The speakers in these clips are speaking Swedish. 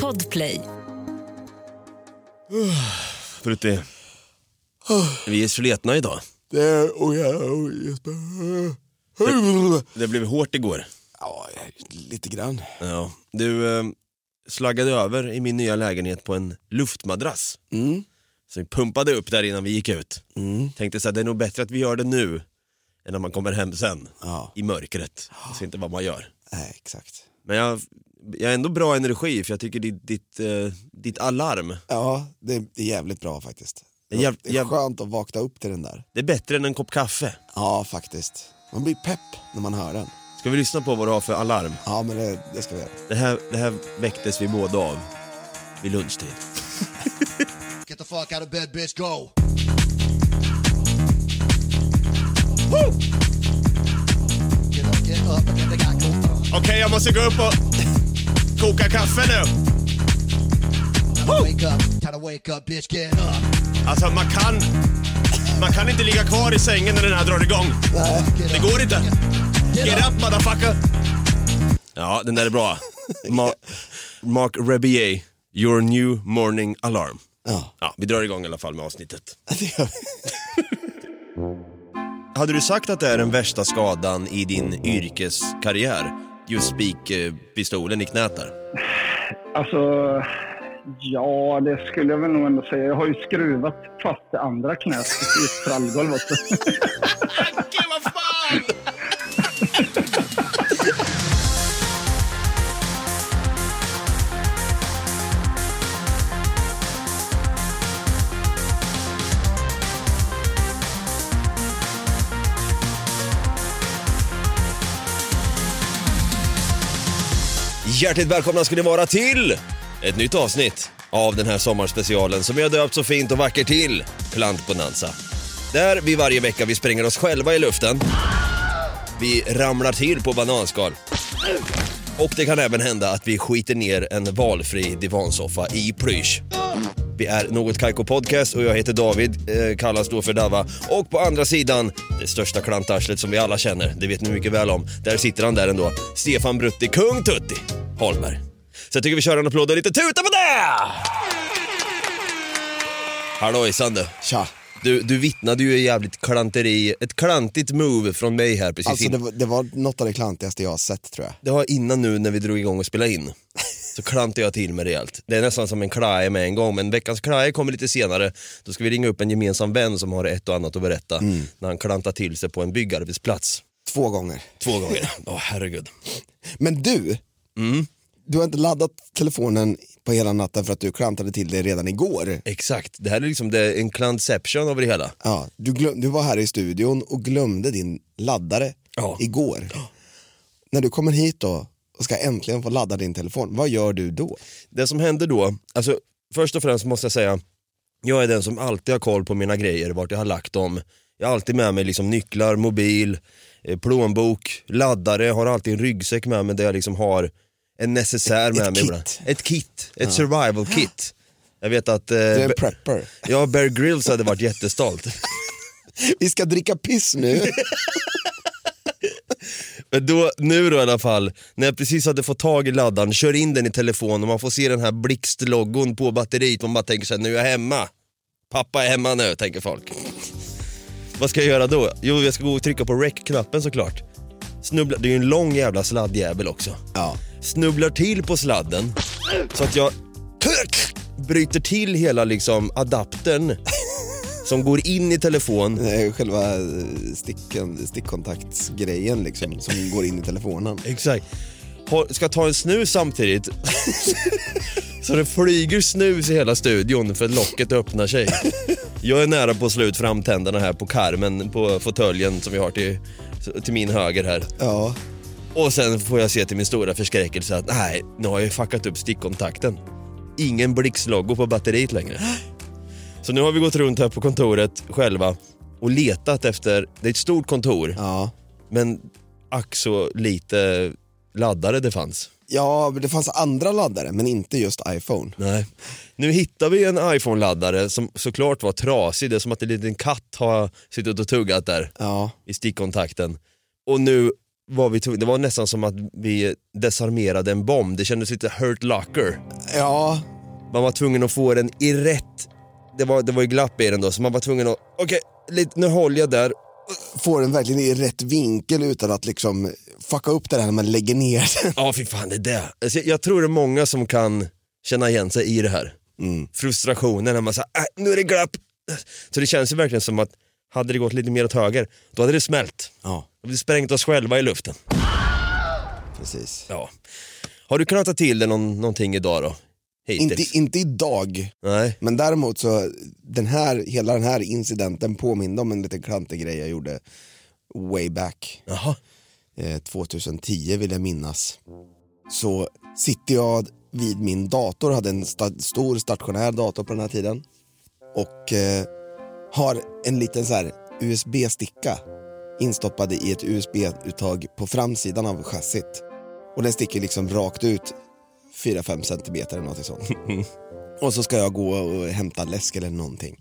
Podplay. Brutti, vi är sletna idag. Det. Oh oh. Det blev hårt igår. Ja, lite grann. Ja. Du eh, slaggade över i min nya lägenhet på en luftmadrass. Mm. Så vi pumpade upp där innan vi gick ut. Mm. Tänkte så här, det är nog bättre att vi gör det nu än när man kommer hem sen Ja. i mörkret. Jag ser inte vad man gör. Nej, exakt. Men jag, jag har ändå bra energi för jag tycker ditt, ditt, eh, ditt alarm, Ja, det, det är jävligt bra faktiskt. Det är jäv- det är jäv- skönt att vakna upp till den där. det är bättre än en kopp kaffe. Ja, faktiskt. Man blir pepp när man hör den. Ska vi lyssna på vad du har för alarm? Ja, men det, det ska vi göra. Det här, det här väcktes vi båda av vid lunchtid. Get the fuck out of bed, bitch, go! Get up, get up, get the guy Okej, jag måste gå upp och koka kaffe nu. Wake up, time to wake up, bitch, get up. Alltså man kan, man kan inte ligga kvar i sängen när den här drar igång. Det går inte. Get up motherfucker. Ja, den där är bra. Ma- Mark Rebier, your new morning alarm. Ja, Ja, vi drar igång i alla fall med avsnittet. Hade du sagt att det är den värsta skadan i din yrkeskarriär? Just spikpistolen i knät där. Alltså, ja, det skulle jag väl nog ändå säga. Jag har ju skruvat fast det andra knät i ett trallgolv också. Gud vad Hjärtligt välkomna ska ni vara till ett nytt avsnitt av den här sommarspecialen som vi har döpt så fint och vackert till Plantbonanza. Där vi varje vecka vi spränger oss själva i luften. Vi ramlar till på bananskal. Och det kan även hända att vi skiter ner en valfri divansoffa i plysch. Vi är Något Kaiko Podcast och jag heter David, eh, kallas då för Dava. Och på andra sidan, det största klantarslet som vi alla känner, det vet ni mycket väl om. Där sitter han där ändå, Stefan Brutti, kung Tutti, Holmberg. Så jag tycker vi kör en applåd och lite tuta på det! Hallojsan du. Tja. Du, du vittnade ju i jävligt klanteri, ett klantigt move från mig här precis Alltså det, var- det var något av det klantigaste jag har sett tror jag. Det var innan nu när vi drog igång och spelade in. Så klantade jag till med rejält. Det är nästan som en klaje med en gång, men veckans klaje kommer lite senare. Då ska vi ringa upp en gemensam vän som har ett och annat att berätta när han klantar till sig på en byggarbetsplats. Två gånger. Två gånger. Åh herregud. Men du, Mm. du har inte laddat telefonen på hela natten för att du klantade till det redan igår. Exakt, det här är liksom det, en klantception av det hela. Ja, du, glöm, du var här i studion och glömde din laddare Ja. igår. När du kommer hit då och ska äntligen få ladda din telefon, vad gör du då? Det som händer då, alltså först och främst måste jag säga, jag är den som alltid har koll på mina grejer, vart jag har lagt dem. Jag har alltid med mig liksom nycklar, mobil, plånbok, laddare, har alltid en ryggsäck med mig där jag liksom har en necessär Ett- med ett mig. kit. Ett kit, ett survival kit. Jag vet att eh, Du är en prepper. ja, Bear Grylls hade varit jättestolt. Vi ska dricka piss nu. Men då, nu då i alla fall, när jag precis hade fått tag i laddaren, kör in den i telefonen och man får se den här blixtloggon på batteriet, man bara tänker såhär, nu är jag hemma. Pappa är hemma nu, tänker folk. Vad ska jag göra då? Jo, jag ska gå och trycka på rec-knappen såklart. Snubbla, det är ju en lång jävla sladdjävel också. Ja. Snubblar till på sladden, så att jag bryter till hela liksom adaptern som går in i telefon Det är själva eh, sticken, stickkontaktsgrejen liksom, som går in i telefonen. Exakt. Ska ta en snus samtidigt. Så det flyger snus i hela studion för att locket öppnar sig. Jag är nära på att slå ut framtänderna här på karmen på fåtöljen som vi har till, till min höger här. Ja, Och sen får jag se till min stora förskräckelse att nej, nu har jag ju fuckat upp stickkontakten. Ingen blixtloggo på batteriet längre. Så nu har vi gått runt här på kontoret själva och letat efter, det är ett stort kontor, ja. men ack så lite laddare det fanns. Ja, det fanns andra laddare men inte just iPhone. Nej. Nu hittar vi en iPhone-laddare som såklart var trasig, det är som att en liten katt har suttit och tuggat där Ja, i stickkontakten. Och nu var vi tvungna, det var nästan som att vi desarmerade en bomb. Det kändes lite hurt locker. Ja, Man var tvungen att få den i rätt, det var, det var ju glapp i den då, så man var tvungen att, okej, lite- nu håller jag där. får den verkligen i rätt vinkel utan att liksom fucka upp det där när man lägger ner den. Ja, fy fan det är det. Alltså, jag tror det är många som kan känna igen sig i det här. Frustrationen när man säger, äh, nu är det glapp. Så det känns ju verkligen som att hade det gått lite mer åt höger, då hade det smält. Ja, Då hade vi sprängt oss själva i luften. precis. Ja. Har du kunnat ta till dig någon, någonting idag då? Hittills? Inte, inte idag, Nej. men däremot så den här, hela den här incidenten påminde om en liten klantig grej jag gjorde way back. Jaha. Eh, 2010 vill jag minnas. Så sitter jag vid min dator, hade en sta- stor stationär dator på den här tiden. Och eh, har en liten så här USB-sticka instoppad i ett USB-uttag på framsidan av chassit. Och den sticker liksom rakt ut 4-5 centimeter eller något sånt. och så ska jag gå och hämta läsk eller någonting.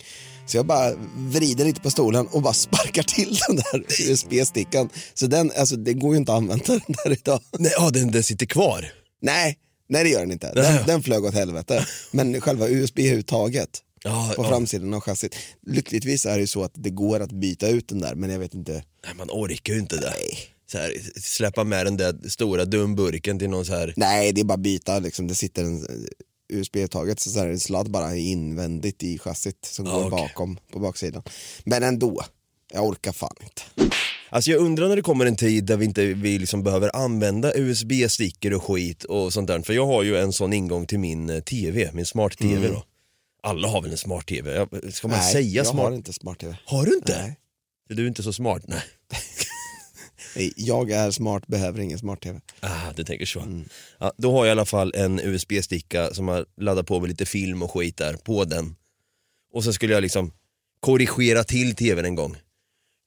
Så jag bara vrider lite på stolen och bara sparkar till den där USB-stickan. Så den, alltså det går ju inte att använda den där idag. Nej, ja, den, den sitter kvar. Nej, nej det gör den inte. Den, den flög åt helvete. Men själva USB-uttaget Ja, på ja. framsidan av chassit. Lyckligtvis är det ju så att det går att byta ut den där, men jag vet inte. Nej, man orkar ju inte det. Så här, släppa med den där stora dumburken till någon så här. Nej, det är bara byta liksom. Det sitter en eh, USB-uttaget, så är det en sladd bara invändigt i chassit som Ja, går okej. bakom på baksidan. Men ändå, jag orkar fan inte. Alltså jag undrar när det kommer en tid där vi inte vi liksom behöver använda USB-stickor och skit och sånt där. För jag har ju en sån ingång till min eh, TV, min smart-TV då. Alla har väl en smart-TV? Ska man Mm. Nej, säga jag smart? har inte smart-tv. Har du inte? Nej. Du är inte så smart? Nej. Nej, Jag är smart, behöver ingen smart-tv. Ah, du tänker så. Mm. Ja, då har jag i alla fall en USB-sticka som har laddat på med lite film och skit där på den. Och så skulle jag liksom korrigera till tvn en gång.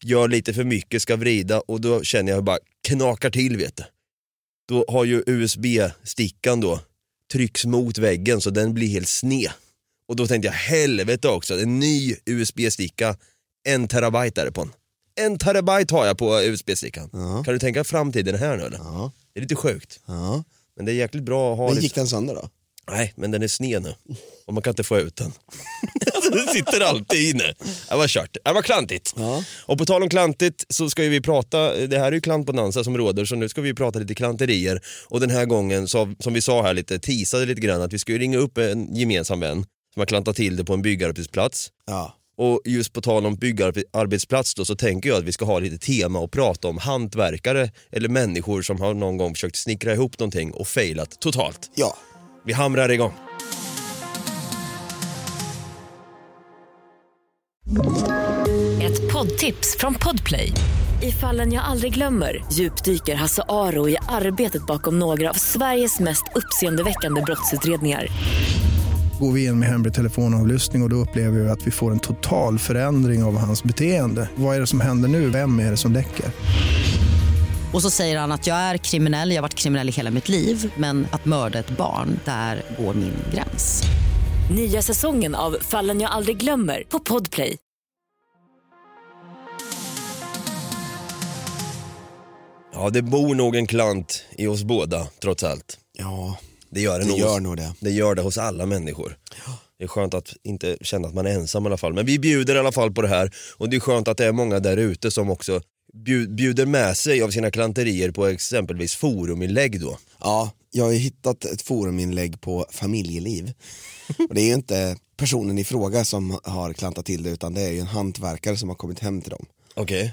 Gör lite för mycket, ska vrida och då känner jag hur bara knakar till vet du. Då har ju USB-stickan då trycks mot väggen så den blir helt sned. Och då tänkte jag helvete också, en ny USB-sticka, en terabyte är det på den. En terabyte har jag på USB-stickan. Ja. Kan du tänka framtiden här nu eller? Ja. Det är lite sjukt. Ja. Men det är jäkligt bra att ha Men lite... gick den sönder då? Nej, men den är sned nu. Och man kan inte få ut den. den sitter alltid inne. Det var kört. Det var klantigt. Ja. Och på tal om klantigt så ska ju vi prata, det här är ju klantbonanza som råder så nu ska vi prata lite klanterier. Och den här gången, så, som vi sa här lite, teasade lite grann att vi ska ringa upp en gemensam vän som har klantat till det på en byggarbetsplats. Ja. Och just på tal om byggarbetsplats då så tänker jag att vi ska ha lite tema och prata om hantverkare eller människor som har någon gång försökt snickra ihop någonting och failat totalt. Ja. Vi hamrar igång. Ett poddtips från Podplay. I fallen jag aldrig glömmer djupdyker Hasse Aro i arbetet bakom några av Sveriges mest uppseendeväckande brottsutredningar. Går vi in med hemlig telefonavlyssning och, och då upplever vi att vi får en total förändring av hans beteende. Vad är det som händer nu? Vem är det som läcker? Och så säger han att jag är kriminell, jag har varit kriminell i hela mitt liv men att mörda ett barn, där går min gräns. Nya säsongen av Fallen jag aldrig glömmer på Podplay. Ja, det bor nog en klant i oss båda, trots allt. Ja, Det gör det, det nog. gör nog det. Det gör det hos alla människor. Det är skönt att inte känna att man är ensam i alla fall. Men vi bjuder i alla fall på det här. Och det är skönt att det är många där ute som också bjud- bjuder med sig av sina klanterier på exempelvis foruminlägg då. Ja, jag har ju hittat ett foruminlägg på familjeliv. Och det är ju inte personen i fråga som har klantat till det utan det är ju en hantverkare som har kommit hem till dem. Okej.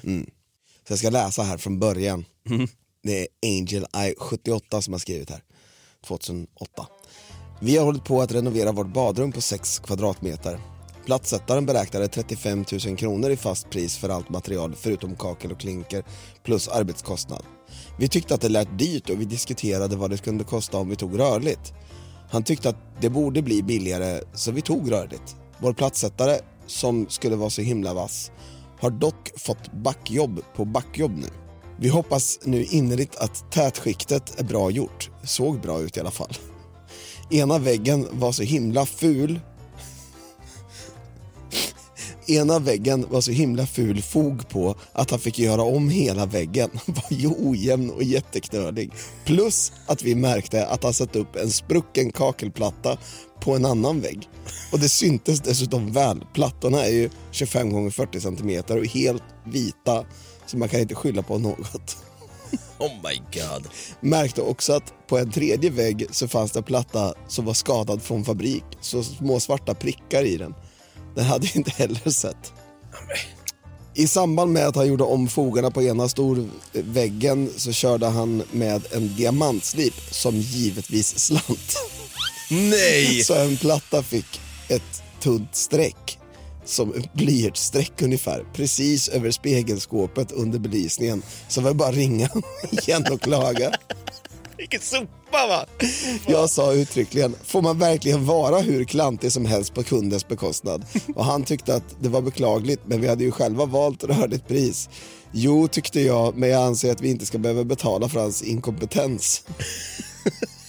Så jag ska läsa här från början. Det är Angel I 78 som har skrivit här, 2008. Vi har hållit på att renovera vårt badrum på 6 kvadratmeter. Platssättaren beräknade 35 000 kronor i fast pris för allt material förutom kakel och klinker plus arbetskostnad. Vi tyckte att det lät dyrt och vi diskuterade vad det kunde kosta om vi tog rörligt. Han tyckte att det borde bli billigare så vi tog rörligt. Vår platssättare, som skulle vara så himla vass, har dock fått backjobb på backjobb nu. Vi hoppas nu innerligt att tätskiktet är bra gjort. Såg bra ut i alla fall. Ena väggen var så himla ful. ena väggen var så himla ful fog på att han fick göra om hela väggen. Han var ju ojämn och jätteknölig. Plus att vi märkte att han satt upp en sprucken kakelplatta på en annan vägg. Och det syntes dessutom väl. Plattorna är ju 25 x 40 cm och helt vita så man kan inte skylla på något. Oh my god. Märkte också att på en tredje vägg så fanns det en platta som var skadad från fabrik. Så små svarta prickar i den. Den hade jag inte heller sett. I samband med att han gjorde om fogarna på ena storväggen så körde han med en diamantslip som givetvis slant. Nej! Så en platta fick ett tunt streck, som ett blyertsstreck ungefär, precis över spegelskåpet under belysningen. Så var det bara ringa igen och klaga. Vilken sopa va? Jag sa uttryckligen, får man verkligen vara hur klantig som helst på kundens bekostnad? Och han tyckte att det var beklagligt, men vi hade ju själva valt rörligt pris. Jo, tyckte jag, men jag anser att vi inte ska behöva betala för hans inkompetens.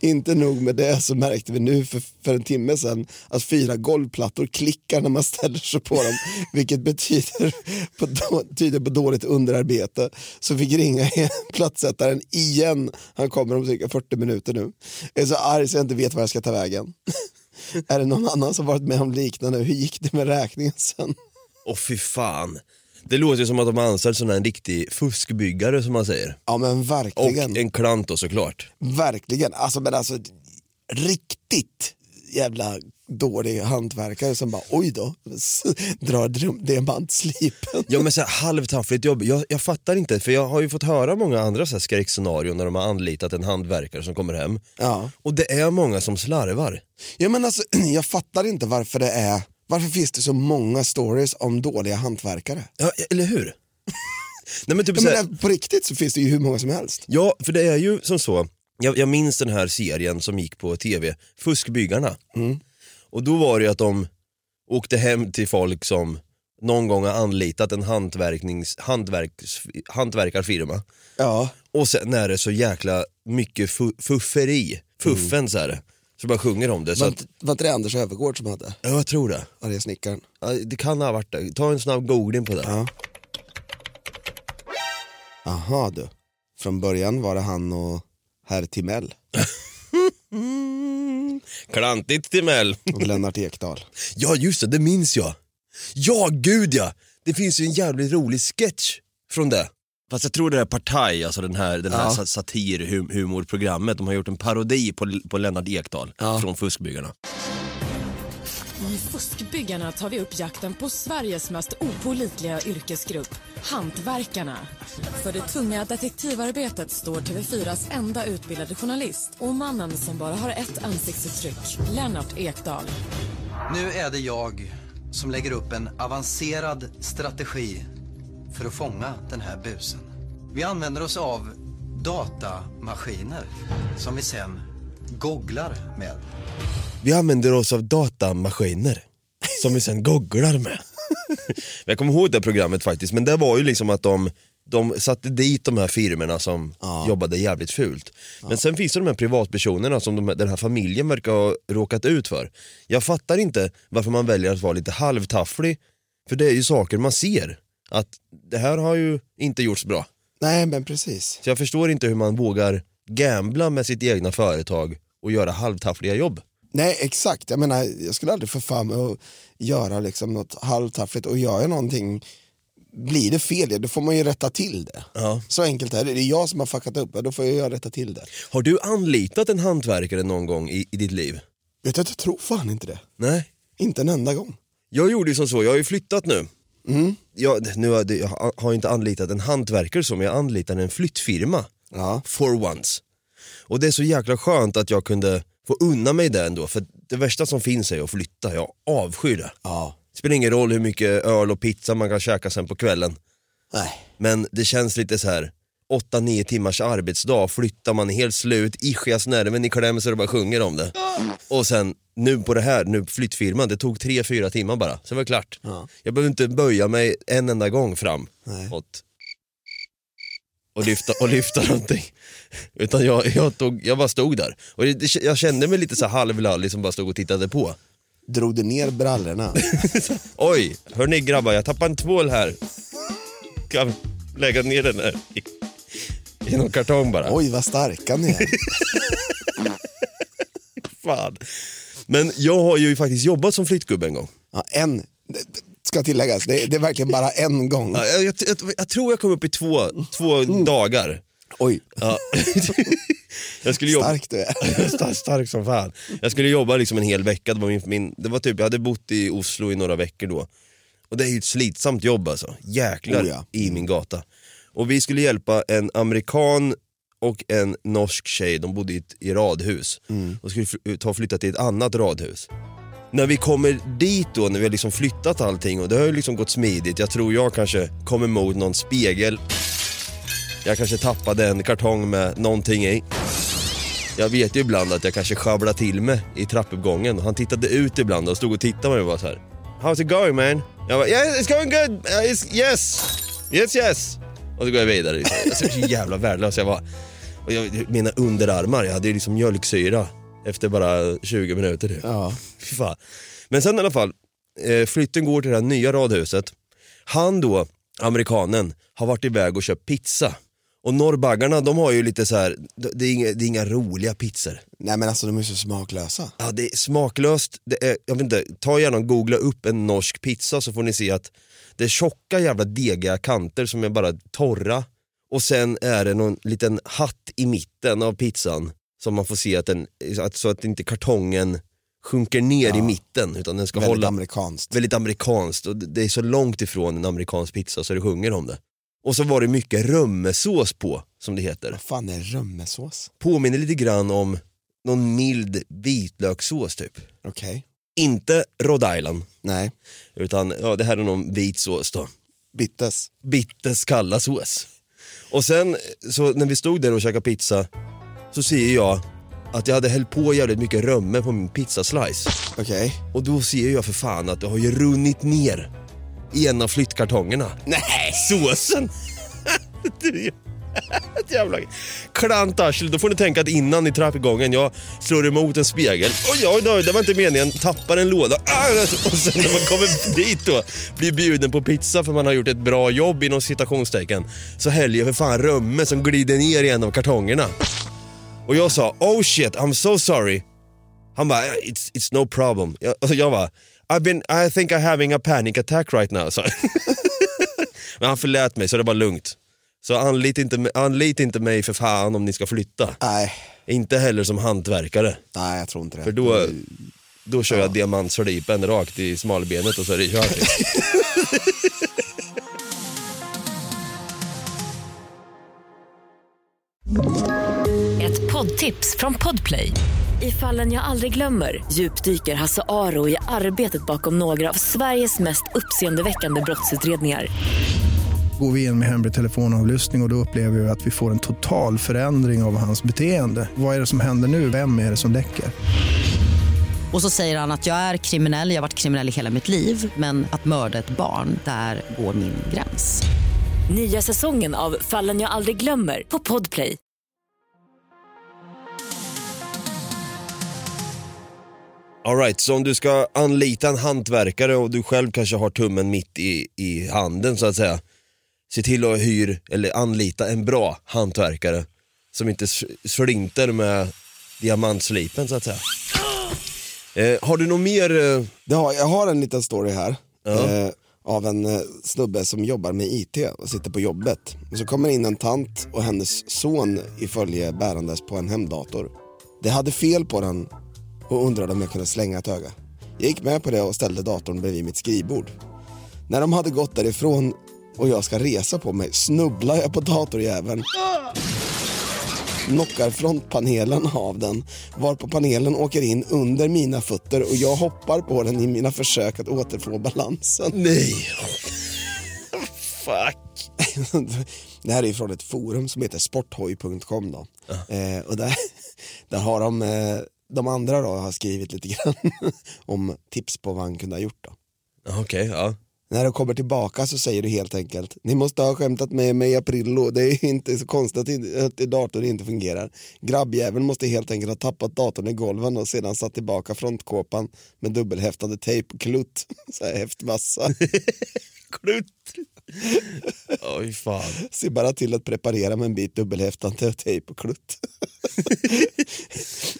Inte nog med det så märkte vi nu för, för en timme sedan att fyra golvplattor klickar när man ställer sig på dem, vilket betyder på, tyder på dåligt underarbete. Så fick ringa plattsättaren igen. Han kommer om cirka 40 minuter nu. Jag är så arg så jag inte vet var jag ska ta vägen. är det någon annan som varit med om liknande? Hur gick det med räkningen sen? Åh fy fan. Det låter ju som att de har anställt sån här en riktig fuskbyggare som man säger. Ja men Och verkligen. en klant då såklart. Verkligen. Alltså, men alltså riktigt jävla dålig hantverkare som bara oj då, drar diamantslipen. Ja men så här, halvtaffligt jobb, jag, jag fattar inte för jag har ju fått höra många andra så här skräckscenarion när de har anlitat en hantverkare som kommer hem. Ja. Och det är många som slarvar. ja men alltså, jag fattar inte varför det är, varför finns det så många stories om dåliga hantverkare? Ja, eller hur? Nej men typ Ja, så här, men på riktigt så finns det ju hur många som helst. Ja, för det är ju som så, jag, jag minns den här serien som gick på tv, Fuskbyggarna. Och då var det ju att de åkte hem till folk som någon gång har anlitat en hantverknings, hantverks, hantverkarfirma. Ja, Och sen är det så jäkla mycket fu, fufferi, fuffens är det. Så bara sjunger om det. Så var, att, var inte det Anders Övergård som hade? ja, jag tror det. Arga snickaren. Ja, det kan ha varit det. Ta en snabb googling på det. Ja. Aha du. Från början var det han och herr Timell Klantigt Timell. och Lennart Ekdal. Ja just det, det minns jag. Ja gud ja! Det finns ju en jävligt rolig sketch från det. Fast jag tror det är Partaj, alltså den här, den här Ja. sa- satirhumorprogrammet, de har gjort en parodi på, på Lennart Ekdal Ja. från Fuskbyggarna. I Fuskbyggarna tar vi upp jakten på Sveriges mest opolitliga yrkesgrupp, hantverkarna. För det tunga detektivarbetet står TV4s enda utbildade journalist och mannen som bara har ett ansiktsuttryck, Lennart Ekdal. Nu är det jag som lägger upp en avancerad strategi för att fånga den här busen. Vi använder oss av datamaskiner som vi sen googlar med. Vi använder oss av datamaskiner som vi sen googlar med. jag kommer ihåg det programmet faktiskt, men det var ju liksom att de, de satte dit de här firmorna som jobbade jävligt fult. Men sen finns det de här privatpersonerna som de, den här familjen verkar ha råkat ut för. Jag fattar inte varför man väljer att vara lite halvtafflig, för det är ju saker man ser. Att det här har ju inte gjorts bra. Nej men precis. Så jag förstår inte hur man vågar gambla med sitt egna företag och göra halvtaffliga jobb. Nej exakt, jag menar jag skulle aldrig få för mig att göra liksom något halvtaffligt och gör jag någonting blir det fel, då får man ju rätta till det. Ja. Så enkelt är det, det är jag som har fuckat upp, då får jag rätta till det. Har du anlitat en hantverkare någon gång i, i ditt liv? Vet du, jag tror fan inte det. Nej. Inte en enda gång. Jag gjorde ju som så, jag har ju flyttat nu. Jag, nu har det- jag har inte anlitat en hantverkare som jag anlitade en flyttfirma. Ja. For once. Och det är så jäkla skönt att jag kunde få unna mig det ändå, för det värsta som finns är att flytta, jag avskyr det. Ja. Det spelar ingen roll hur mycket öl och pizza man kan käka sen på kvällen. Nej. Men det känns lite så här 8-9 timmars arbetsdag, flyttar man helt slut, ischiasnerven i kläm så det bara sjunger om det. Och sen nu på det här, nu flyttfirman, det tog 3-4 timmar bara, sen var det klart. Jag behöver inte böja mig en enda gång fram Nej. åt och lyfta, och lyfta någonting. Utan jag, jag, tog, jag bara stod där. Och det, jag kände mig lite så halvlallig som bara stod och tittade på. drog du ner brallorna. Oj, hörni grabbar, jag tappade en tvål här. Kan lägga ner den här i, någon kartong bara. Oj vad starka ni är. Fan. Men jag har ju faktiskt jobbat som flyttgubbe en gång. Ja, en, ska tilläggas, det, det är verkligen bara en gång. Ja, jag, jag, jag, jag tror jag kom upp i två, två dagar. Oj, Ja. jag skulle jobba... stark du är. stark, stark som fan. Jag skulle jobba liksom en hel vecka, det var, min, min, det var typ, jag hade bott i Oslo i några veckor då. Och det är ju ett slitsamt jobb alltså, jäklar Oh ja. i min gata. Och vi skulle hjälpa en amerikan och en norsk tjej, de bodde i ett i radhus. Och skulle fly- ta och flytta till ett annat radhus. När vi kommer dit då, när vi har liksom flyttat allting och det har ju liksom gått smidigt. Jag tror jag kanske kom emot någon spegel. Jag kanske tappade en kartong med någonting i. Jag vet ju ibland att jag kanske sjabblar till mig i trappuppgången. Han tittade ut ibland och stod och tittade på mig och var så här. How's it going man? Jag bara, yeah it's going good, Uh, it's, yes, yes yes. Och så går jag vidare. Liksom. Jag är så jävla värdelös jag var. Och jag, mina underarmar, jag hade ju liksom mjölksyra efter bara 20 minuter. Typ. Ja. Fan. Men sen i alla fall, eh, flytten går till det här nya radhuset. Han då, amerikanen, har varit iväg och köpt pizza. Och norrbaggarna de har ju lite så här, det är inga, det är inga roliga pizzor. Nej men alltså de är så smaklösa. Ja, det är smaklöst. Det är, jag vet inte, ta gärna och googla upp en norsk pizza så får ni se att det är tjocka jävla degiga kanter som är bara torra. Och sen är det någon liten hatt i mitten av pizzan som man får se att den, att, så att inte kartongen sjunker ner i mitten utan den ska Väldigt hålla amerikanskt. väldigt amerikanskt och det är så långt ifrån en amerikansk pizza så det sjunger om det. Och så var det mycket römmesås på, som det heter. Vad fan är römmesås? Påminner lite grann om någon mild vitlökssås typ. Okej. Inte Rhode Island, Nej, utan ja, det här är någon vit sås då. bittes. Bitters kalla sås. Och sen så när vi stod där och käkade pizza så ser jag att jag hade hällt på jävligt mycket römme på min pizzaslice. Okej. Och då ser jag för fan att det har ju runnit ner i en av flyttkartongerna. Nej! Såsen! Det är ju- Ett jävla klantarsel. Då får ni tänka att innan i trappgången jag slår emot en spegel. Oj, oj, oj, det var inte meningen. Tappar en låda. Ah, och sen när man kommer dit då, blir bjuden på pizza för man har gjort ett bra jobb inom citationstecken. Så häller jag för fan römme som glider ner i en av kartongerna. Och jag sa, oh shit, I'm so sorry. Han bara, eh, it's, it's no problem. Jag, alltså jag bara, I've been, I think I'm having a panic attack right now. Så. Men han förlät mig så det var lugnt. Så anlita inte, anlita inte mig för fan om ni ska flytta. Nej, Inte heller som hantverkare. nej jag tror inte det. För då, då kör jag diamantslipen rakt i smalbenet och så är det kört. Ett poddtips från Podplay. I fallen jag aldrig glömmer djupdyker Hasse Aro i arbetet bakom några av Sveriges mest uppseendeväckande brottsutredningar. Går vi in med hemlig telefonavlyssning och, och då upplever vi att vi får en total förändring av hans beteende. Vad är det som händer nu? Vem är det som läcker? Och så säger han att jag är kriminell, jag har varit kriminell i hela mitt liv men att mörda ett barn, där går min gräns. Nya säsongen av Fallen jag aldrig glömmer på Podplay. Alright, så om du ska anlita en hantverkare och du själv kanske har tummen mitt i, i handen så att säga. Se till att hyr eller anlita en bra hantverkare som inte slinter med diamantslipen så att säga. Eh, har du något mer? Eh, har, jag har en liten story här. Ja. Eh, av en eh, snubbe som jobbar med IT och sitter på jobbet. Och så kommer in en tant och hennes son i följe bärandes på en hemdator. Det hade fel på den och undrade om jag kunde slänga ett öga. Jag gick med på det och ställde datorn bredvid mitt skrivbord. När de hade gått därifrån och jag ska resa på mig snubblar jag på datorjäveln. Knockar frontpanelen av den varpå panelen åker in under mina fötter och jag hoppar på den i mina försök att återfå balansen. nej. Fuck. Det här är från ett forum som heter sporthoj.com då. Eh, och där, där har de, eh, de andra då har skrivit lite grann om tips på vad han kunde ha gjort då. Okej, ja. När du kommer tillbaka så säger du helt enkelt, ni måste ha skämtat med mig i aprillo, det är inte så konstigt att datorn inte fungerar. Grabbjäveln måste helt enkelt ha tappat datorn i golven och sedan satt tillbaka frontkåpan med dubbelhäftade tejp och klutt, så här häftmassa. Klutt. Oj fan. Se bara till att preparera med en bit dubbelhäftande tejp och klutt.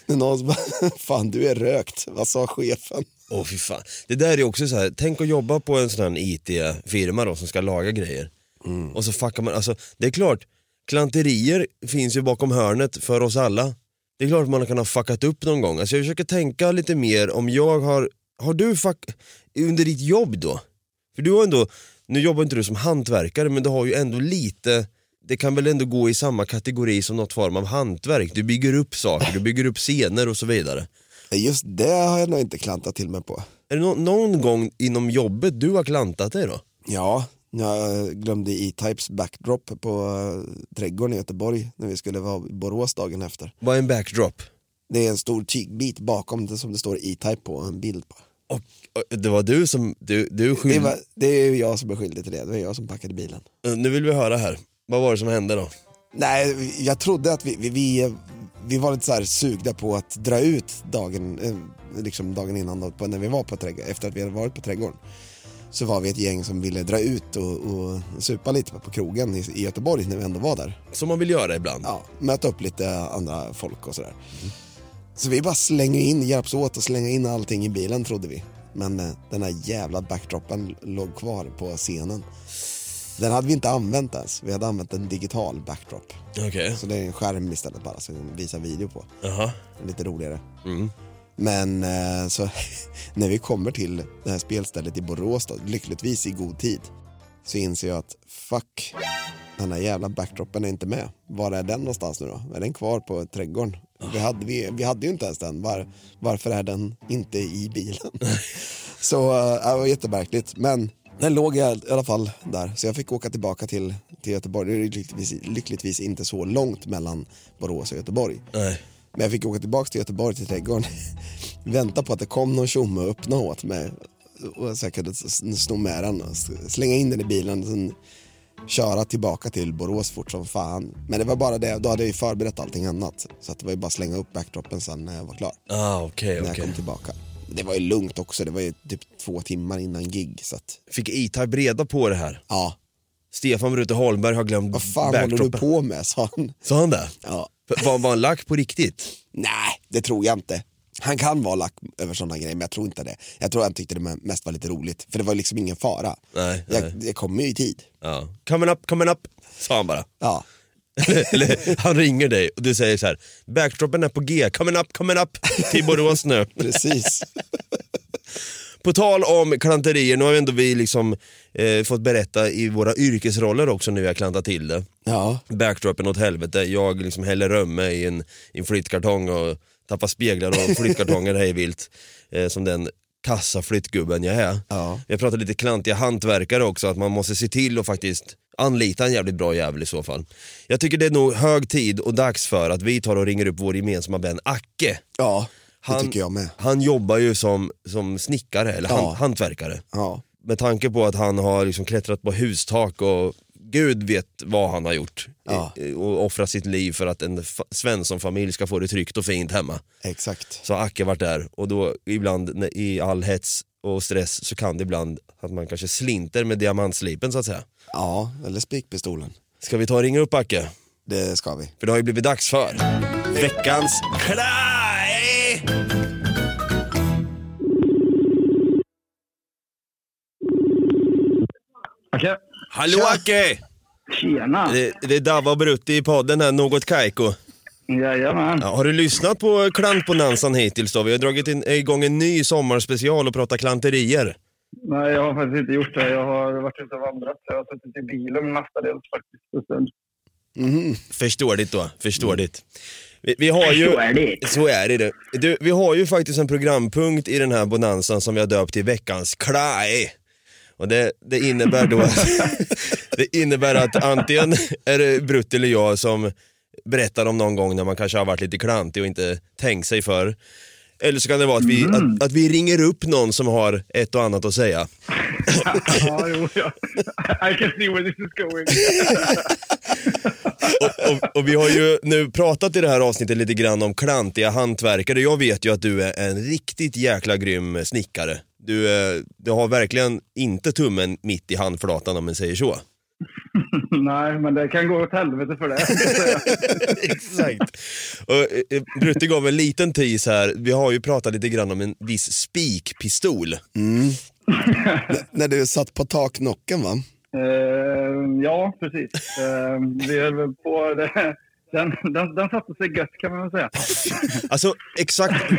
Det är Någon bara, fan du är rökt, vad sa chefen? Åh fy fan. Det där är också så här, tänk att jobba på en sån här IT-firma då som ska laga grejer. Och så fuckar man, alltså det är klart, klanterier finns ju bakom hörnet för oss alla. Det är klart att man kan ha fuckat upp någon gång. Alltså jag försöker tänka lite mer om jag har, har du fuck, under ditt jobb då? För du har ändå, nu jobbar inte du som hantverkare men du har ju ändå lite, det kan väl ändå gå i samma kategori som något form av hantverk. Du bygger upp saker, du bygger upp scener och så vidare. Just det har jag nog inte klantat till mig på. Är det nå- någon gång inom jobbet du har klantat dig då? Ja, jag glömde E-Types backdrop på uh, trädgården i Göteborg när vi skulle vara i Borås dagen efter. Vad är en backdrop? Det är en stor tygbit bakom det som det står E-Type på, en bild på. Och, och det var du som, du, du Det, skyll... var, det är jag som är skyldig till det, det var jag som packade bilen. Nu vill vi höra här, vad var det som hände då? Nej, jag trodde att vi, vi, vi, vi var lite så sugna på att dra ut dagen, eh, liksom dagen innan då, på, när vi var på trädgården, efter att vi hade varit på trädgården. Så var vi ett gäng som ville dra ut och, och supa lite på krogen i, i Göteborg när vi ändå var där. Som man vill göra ibland. Ja, möta upp lite andra folk och sådär. Så vi bara slänger in, hjälps åt att slänga in allting i bilen trodde vi. Men eh, den här jävla backdropen låg kvar på scenen. Den hade vi inte använt ens. Vi hade använt en digital backdrop. Okej. Så det är en skärm istället bara som vi visar video på. Jaha. Lite roligare. Mm. Men eh, så när vi kommer till det här spelstället i Borås då, lyckligtvis i god tid, så inser jag att fuck, den här jävla backdropen är inte med. Var är den någonstans nu då? Är den kvar på trädgården? Vi hade, vi, vi hade ju inte ens den. Var, varför är den inte i bilen? så eh, det var jättemärkligt. Men den låg all- i alla fall där, så jag fick åka tillbaka till, till Göteborg. Det är lyckligtvis, lyckligtvis inte så långt mellan Borås och Göteborg. Nej. Men jag fick åka tillbaka till Göteborg till trädgården. Vänta på att det kom någon tjomme och öppna åt mig. Och så jag kunde sno med den och slänga in den i bilen. Och sen köra tillbaka till Borås fort som fan. Men det var bara det, då hade jag ju förberett allting annat. Så att det var ju bara att slänga upp backdropen sen när jag var klar. Ah, okej, När jag kom tillbaka. Det var ju lugnt också, det var ju typ två timmar innan gig. Så att, Fick E-Type reda på det här? ja, Stefan Brute Holmberg har glömt vad fan håller du på med? sa han. Sa han det? Ja. Var, var han lack på riktigt? Nej, det tror jag inte. Han kan vara lack över sådana grejer, men jag tror inte det. Jag tror han tyckte det mest var lite roligt, för det var liksom ingen fara. Nej, nej. Jag, jag kommer ju i tid. Ja. Coming up, coming up, sa han bara. Ja, Eller han ringer dig och du säger så här: backdropen är på G, coming up, coming up till Borås nu. precis. På tal om klanterier, nu har ju ändå vi liksom eh, fått berätta i våra yrkesroller också vi har klantat till det. Ja, Backdropen åt helvete, jag liksom häller römme i en, i en flyttkartong och tappar speglar och flyttkartonger hejvilt. Eh, som den kassa flyttgubben jag är. Ja. Jag pratar lite klantiga hantverkare också, att man måste se till att faktiskt anlita en jävligt bra jävel i så fall. Jag tycker det är nog hög tid och dags för att vi tar och ringer upp vår gemensamma vän Acke. ja det Han- tycker jag med. Han jobbar ju som, som snickare, eller Ja. han, hantverkare. Ja, Med tanke på att han har liksom klättrat på hustak och gud vet vad han har gjort. Ja. Och offrat sitt liv för att en fa- Svensson-familj ska få det tryggt och fint hemma. exakt. Så Acke varit där och då ibland i all hets och stress så kan det ibland att man kanske slinter med diamantslipen så att säga. Ja, eller spikpistolen. Ska vi ta och ringa upp Acke? Det ska vi. För det har ju blivit dags för veckans klaj! Okej. Hallå Tja. Acke! Tjena. Det, det är Dava och Brutti i podden här, Något Kaiko. Jajamän. Ja, har du lyssnat på klantbonanzan hittills då? Vi har dragit in, igång en ny sommarspecial och pratat klanterier. Nej, jag har faktiskt inte gjort det. Jag har varit ute och vandrat. Jag har suttit i bilen mestadels faktiskt. Mhm. Förståeligt då, förståeligt. Vi, vi har ju... Förståeligt. Så är det. Du, vi har ju faktiskt en programpunkt i den här bonanzan som vi har döpt till veckans klaj. Och det, det innebär då att, det innebär att antingen är det Brutt eller jag som berättar om någon gång när man kanske har varit lite klantig och inte tänkt sig för. Eller så kan det vara att vi, att, att vi ringer upp någon som har ett och annat att säga. ja, jo, ja. I can see where this is going. Och, och, och vi har ju nu pratat i det här avsnittet lite grann om klantiga hantverkare. Jag vet ju att du är en riktigt jäkla grym snickare. Du, eh, du har verkligen inte tummen mitt i handflatan om man säger så. Nej, men det kan gå åt helvete för det. Exakt. Och, eh, Brutte gav en liten tease här. Vi har ju pratat lite grann om en viss spikpistol. Mm. När du satt på taknocken va? Eh, ja, precis. Eh, vi höll väl på... Det, den, den, den satte sig gött kan man väl säga. Alltså exakt,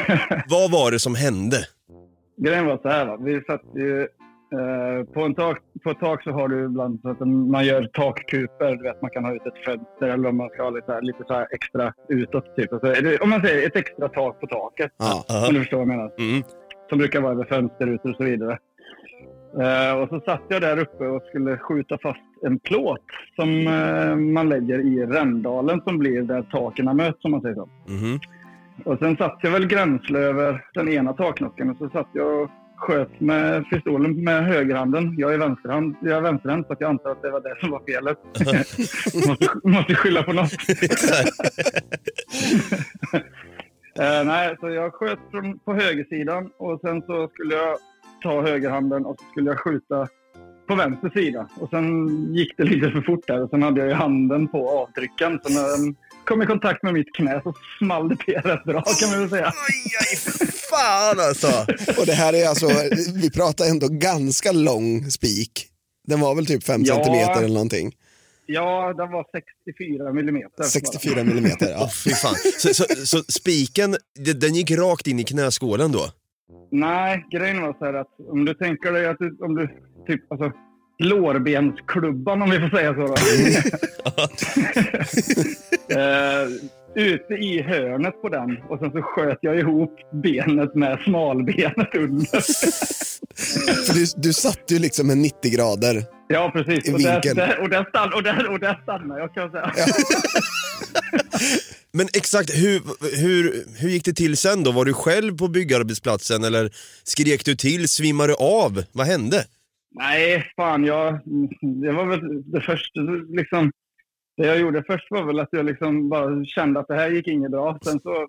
vad var det som hände? Grejen var så här, va? vi satt ju... Eh, på, en tak, på ett tak så har du ibland så att man gör takkuper. Du vet, man kan ha ut ett fönster eller om man ska ha lite, så här, lite så här extra utåt. Typ. Alltså, det, om man säger ett extra tak på taket. Ja. Om du förstår vad jag menar. Mm. Som brukar vara över fönsterrutor och så vidare. Eh, och så satt jag där uppe och skulle skjuta fast en plåt som eh, man lägger i rändalen som blir där taken möts om man säger så. Mhm. Och sen satt jag väl gränsle över den ena taknocken och så satt jag och sköt med pistolen med högerhanden. Jag är vänsterhand, jag är vänsterhänt så att jag antar att det var det som var felet. måste, måste skylla på något. Eh, nej, så jag sköt från, på högersidan och sen så skulle jag ta högerhanden och så skulle jag skjuta på vänster sida. Och sen gick det lite för fort där och sen hade jag ju handen på avtrycken. Så när den kom i kontakt med mitt knä så small det till rätt bra kan man väl säga. Aj, aj, fan alltså! Och det här är alltså, vi pratar ändå ganska lång spik. Den var väl typ 5 Ja. centimeter eller någonting. Ja, den var 64 millimeter. 64 millimeter. Åh Ja. fy fan. Så, så, så spiken, de- den gick rakt in i knäskålen då? Nej, grejen var så här att om du tänker dig att du, om du typ alltså lårbensklubban om vi får säga så då. eh, ute i hörnet på den och sen så sköt jag ihop benet med smalbenet under. För du, du satt ju liksom med 90 grader. ja, precis. I Och där, vinkeln. där, och, där stann, och, där, och där stannade jag kan jag säga. Men exakt, hur, hur, hur gick det till sen då? Var du själv på byggarbetsplatsen eller skrek du till, svimmade du av? Vad hände? Nej, fan jag... Det var väl det första liksom... Det jag gjorde först var väl att jag liksom bara kände att det här gick inget bra. Sen så...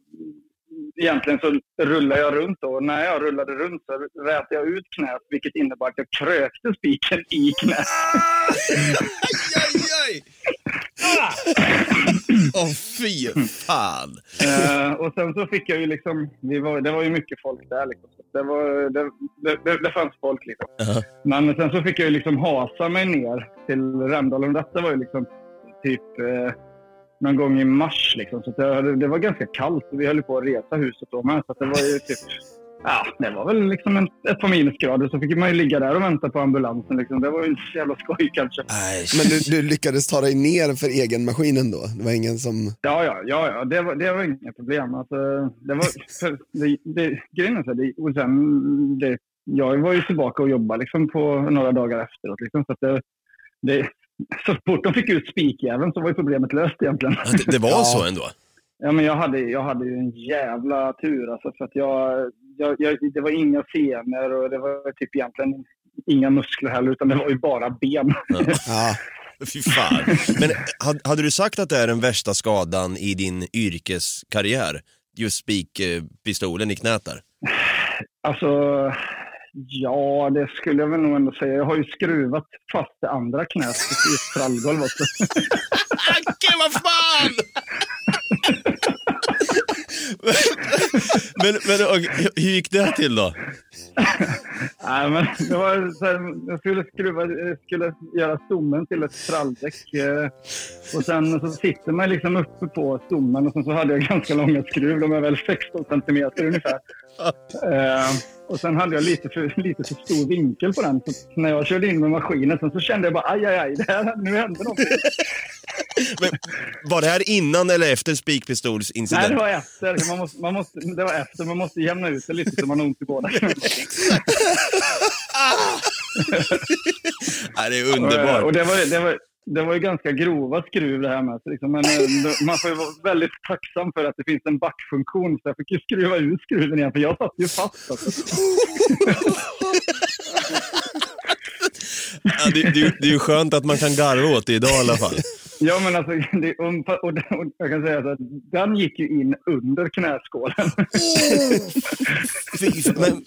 Egentligen så rullade jag runt då. Och när jag rullade runt så rätade jag ut knät vilket innebar att jag krökte spiken i knät. Ah! Aj, aj, aj! Ah! Åh fy fan! Eh, och sen så fick jag ju liksom... Vi var, det var ju mycket folk där liksom. Det, var, det, det, det, fanns folk liksom. Ja. Men sen så fick jag ju liksom hasa mig ner till Rämdalen. Detta var ju liksom typ eh, någon gång i mars. Liksom. Så det, det var ganska kallt. Vi höll på att resa huset då med. Så det var ju typ... Ja, det var väl liksom en, ett par minusgrader. Så fick man ju ligga där och vänta på ambulansen. Liksom. Det var ju inte så jävla skoj kanske. Nej, Men du, du lyckades ta dig ner för egen maskinen då? Det var ingen som... Ja, ja, ja, ja. Det, var, det var inga problem. Alltså, det var, för det, det, grejen är så det, och sen, det, jag var ju tillbaka och jobbade liksom på några dagar efteråt. Liksom, så, att det, det, så fort de fick ut spikjäveln så var ju problemet löst egentligen. Ja, det, det var Ja. så ändå? Ja, men jag, hade, jag hade ju en jävla tur. Alltså, för att jag, jag, jag, det var inga senor och det var typ egentligen inga muskler heller, utan det var ju bara ben. Ja. Fy fan. Men hade, hade du sagt att det är den värsta skadan i din yrkeskarriär? Just spikpistolen i knät där? Alltså, ja, det skulle jag väl nog ändå säga. Jag har ju skruvat fast det andra knät i ett trallgolv också. Acke, vad fan! men, men okej, hur gick det till då? Nej, men det var så här, jag skulle skruva, skulle göra stommen till ett tralldäck. eh, Och sen så sitter man liksom uppe på stommen och sen så hade jag ganska långa skruv. De är väl 16 centimeter ungefär. Eh, och sen hade jag lite för, lite för stor vinkel på den. Så när jag körde in med maskinen sen så kände jag bara aj, aj, aj, det här, nu händer någonting. Men, var det här innan eller efter Nej, det spikpistolsincidenten? var efter. Man måste, man måste, det var efter. Man måste jämna ut det lite så man har ont i båda. Nej, det är underbart. och det, var, det, var, det var ju ganska grova skruv det här med. Så liksom, men eh, man får ju vara väldigt tacksam för att det finns en backfunktion. Så jag fick ju skruva ut skruven igen, för jag satt ju fast. Alltså. Ja, det, det, det är ju skönt att man kan garva åt det idag i alla fall. Ja, men alltså, det, och, och, och jag kan säga att den gick ju in under knäskålen. Fy Men,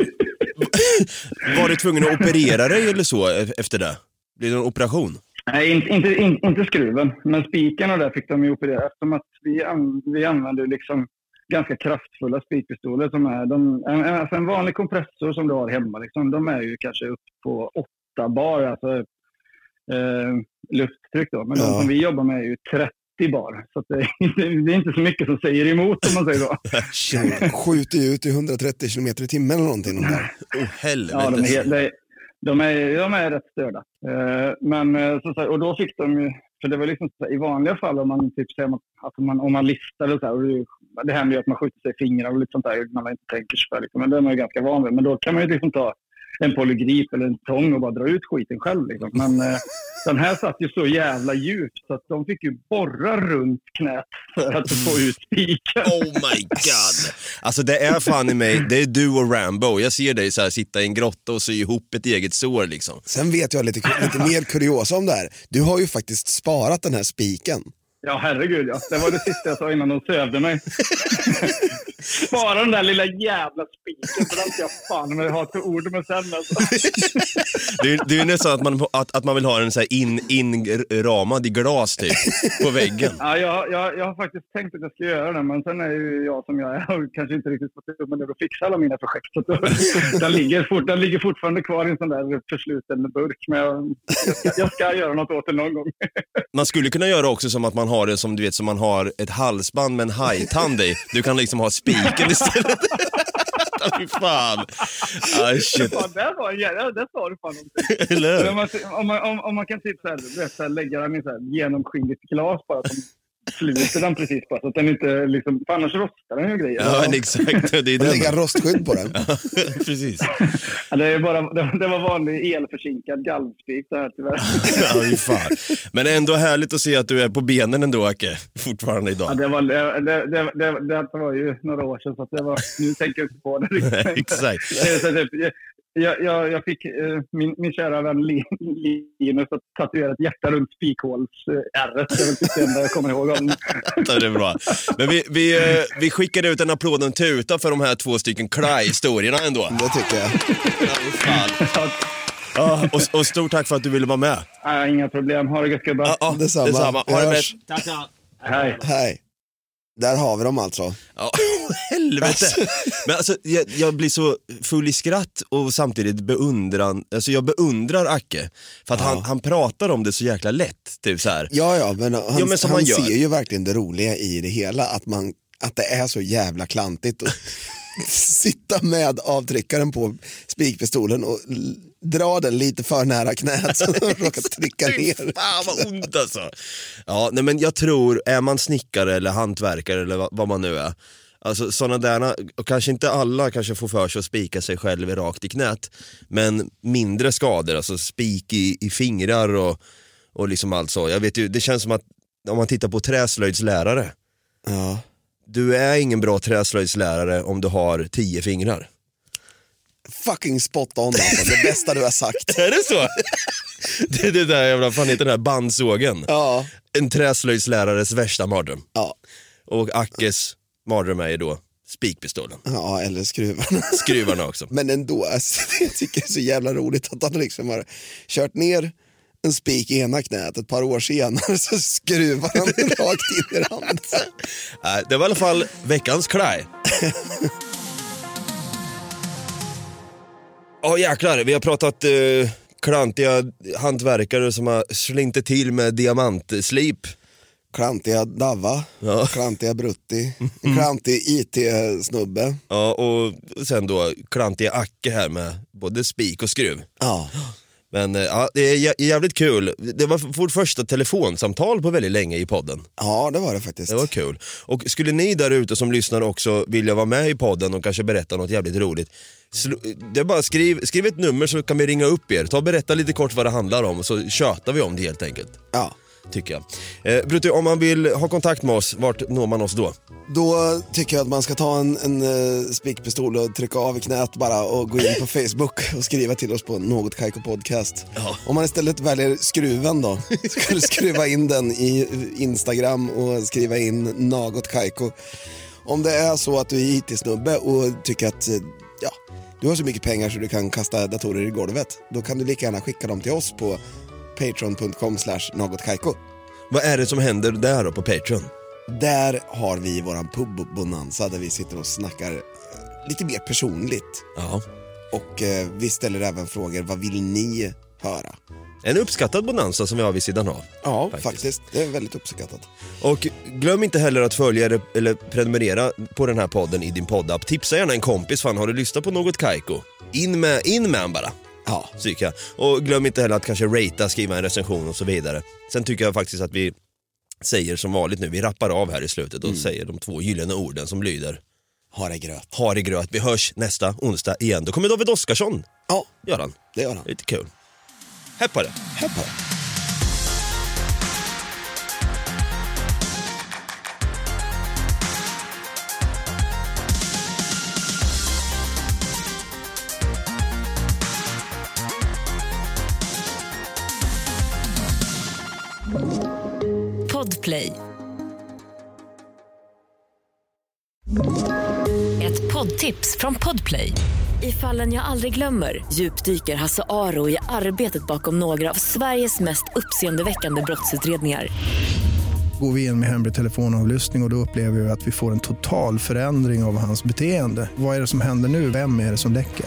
var du tvungen att operera dig eller så e- efter det? Blev det någon operation? Nej, inte, inte, in- inte skruven, men spiken och där fick de ju operera eftersom att vi, an, vi använder liksom ganska kraftfulla spikpistoler som är, de, en, alltså en vanlig kompressor som du har hemma, liksom, de är ju kanske upp på 8 bar, alltså eh, lufttryck då. Men de Ja. som vi jobbar med är ju 30 bar. Så det, det är inte så mycket som säger emot om man säger så. De skjuter ju ut i 130 km i timmen eller någonting. De där. Åh helvete. Ja, de är, de, de är, de är rätt störda. Eh, men, eh, så, och då fick de ju, för det var liksom i vanliga fall om man typ säger att alltså man, om man listar och så här, och det, det händer ju att man skjuter sig i fingrar och lite sånt där man inte tänker sig för. Liksom. Men det är man ju ganska van vid. Men då kan man ju liksom ta en polygrip eller en tång och bara dra ut skiten själv. Liksom. Men eh, den här satt ju så jävla djupt så att de fick ju borra runt knät för att få ut spiken. Oh my god. Alltså det är fan i mig, det är du och Rambo. Jag ser dig så här sitta i en grotta och sy ihop ett eget sår liksom. Sen vet jag lite, lite mer kuriosa om det här. Du har ju faktiskt sparat den här spiken. Ja, herregud ja. Det var det sista jag sa innan de sövde mig. Spara den där lilla jävla spiken, för den ska jag fan med ha till ord med sen alltså. Det är, det är nästan att man, att, att man vill ha den så här in, inramad i glas typ, på väggen. Ja, jag, jag, jag har faktiskt tänkt att jag ska göra det, men sen är ju jag som jag är och kanske inte riktigt fått upp med att fixa alla mina projekt. Så den, ligger fort, den ligger fortfarande kvar i en sån där försluten burk, men jag, jag, ska, jag ska göra något åt det någon gång. Man skulle kunna göra också som att man har det som du vet, som man har ett halsband med en hajtand i. Du kan liksom ha spiken istället. Fy fan. Ah, shit. Ja, där var där sa du fan någonting. Om man, om, man, om, man kan typ så här, så här, lägga den i så här genomskinligt glas bara som sluter den precis bara så att den inte liksom, för annars rostar den ju grejer. Ja, men exakt. Det är Och lägga den. rostskydd på den. Precis. Ja, det, är bara, det, det var vanlig elförsinkad galvspik det här tyvärr. Ja, fan. Men ändå härligt att se att du är på benen ändå, Acke. Fortfarande Ja, idag. det, var, det, det, det, det, det var ju några år sedan så att det var, nu tänker jag inte på det riktigt. Nej, exakt. Det Jag, jag, jag fick eh, min, min kära vän Li- Linus att tatuera ett hjärta runt spikhåls-ärret. Det är väl typ det enda jag kommer ihåg om. Det är bra. Men vi, vi, eh, vi skickar ut en applåd och en tuta för de här två stycken Cry-historierna ändå. Det tycker jag. Ja. Ja, och, och stort tack för att du ville vara med. Nej, inga problem. Ha det gött gubbar. Ja, ja, Detsamma. detsamma. Ha det bäst. hörs. Hej. Hej. Där har vi dem alltså. Ja, helvete. Men alltså, jag, jag blir så full i skratt och samtidigt beundran. Alltså jag beundrar Acke. För att han, han pratar om det så jäkla lätt. Typ så här. Ja, ja, men han, Ja, men han gör. ser ju verkligen det roliga i det hela. Att, man, att det är så jävla klantigt att sitta med avtryckaren på spikpistolen och dra den lite för nära knät så den råkar trycka ner. Fan vad ont alltså. Ja, nej men jag tror, är man snickare eller hantverkare eller vad, vad man nu är, alltså sådana där, och kanske inte alla kanske får för sig att spika sig själv rakt i knät, men mindre skador, alltså spik i, i fingrar och, och liksom allt så. Jag vet ju, det känns som att om man tittar på träslöjdslärare, Ja. du är ingen bra träslöjdslärare om du har tio fingrar. Fucking spot on alltså, det bästa du har sagt. Är det så? det är det där jävla, fan heter den här bandsågen? Ja, En träslöjdslärares värsta mardröm. ja, Och Ackes mardröm är ju då spikpistolen. ja eller skruvarna. Skruvarna också. Men ändå, alltså, jag tycker det är så jävla roligt att han liksom har kört ner en spik i ena knät, ett par år senare så skruvar han rakt in i det andra. Det var i alla fall veckans klaj. Ja jäklar, vi har pratat eh, klantiga hantverkare som har slintit till med diamantslip. Klantiga Dava, Ja. klantiga Brutti, klantig IT-snubbe. Ja, och sen då klantiga Acke här med både spik och skruv. Ja. Men eh, ja, det är jä- jävligt kul. Det var vårt första telefonsamtal på väldigt länge i podden. ja, det var det faktiskt. Det var kul. Och skulle ni där ute som lyssnar också vilja vara med i podden och kanske berätta något jävligt roligt. Det är bara skriv, skriv ett nummer så kan vi ringa upp er. Ta och berätta lite kort vad det handlar om och så tjötar vi om det helt enkelt. Ja. Tycker jag. Eh, Brutti, om man vill ha kontakt med oss, vart når man oss då? Då tycker jag att man ska ta en, en uh, spikpistol och trycka av i knät bara och gå in på Facebook och skriva till oss på Något Kaiko Podcast. Ja. Om man istället väljer skruven då, skulle skruva in den i Instagram och skriva in Något Kaiko. Om det är så att du är IT-snubbe och tycker att eh, ja, du har så mycket pengar så du kan kasta datorer i golvet, då kan du lika gärna skicka dem till oss på patreon.com slash någotkaiko. Vad är det som händer där då på Patreon? Där har vi våran pub-bonanza där vi sitter och snackar eh, lite mer personligt. Ja. Och eh, vi ställer även frågor, vad vill ni höra? En uppskattad bonanza som vi har vid sidan av. Ja, Faktiskt. faktiskt. Det är väldigt uppskattat. Och glöm inte heller att följa eller, eller prenumerera på den här podden i din poddapp. Tipsa gärna en kompis, fan har du lyssnat på något Kaiko? In med, in med han bara. Ja, Psyka. Och glöm inte heller att kanske ratea, skriva en recension och så vidare. Sen tycker jag faktiskt att vi säger som vanligt nu, vi rappar av här i slutet och säger de två gyllene orden som lyder har det gröt. Har i gröt. Vi hörs nästa onsdag igen. Då kommer David Oskarsson, Ja, Göran. det gör han. Lite kul. Hepp på det. Hepp på det. Podplay. Ett poddtips från Podplay. I fallen jag aldrig glömmer djupdyker Hasse Aro i arbetet bakom några av Sveriges mest uppseendeväckande brottsutredningar. Går vi in med hemlig telefonavlyssning och, och då upplever vi att vi får en total förändring av hans beteende. Vad är det som händer nu? Vem är det som läcker?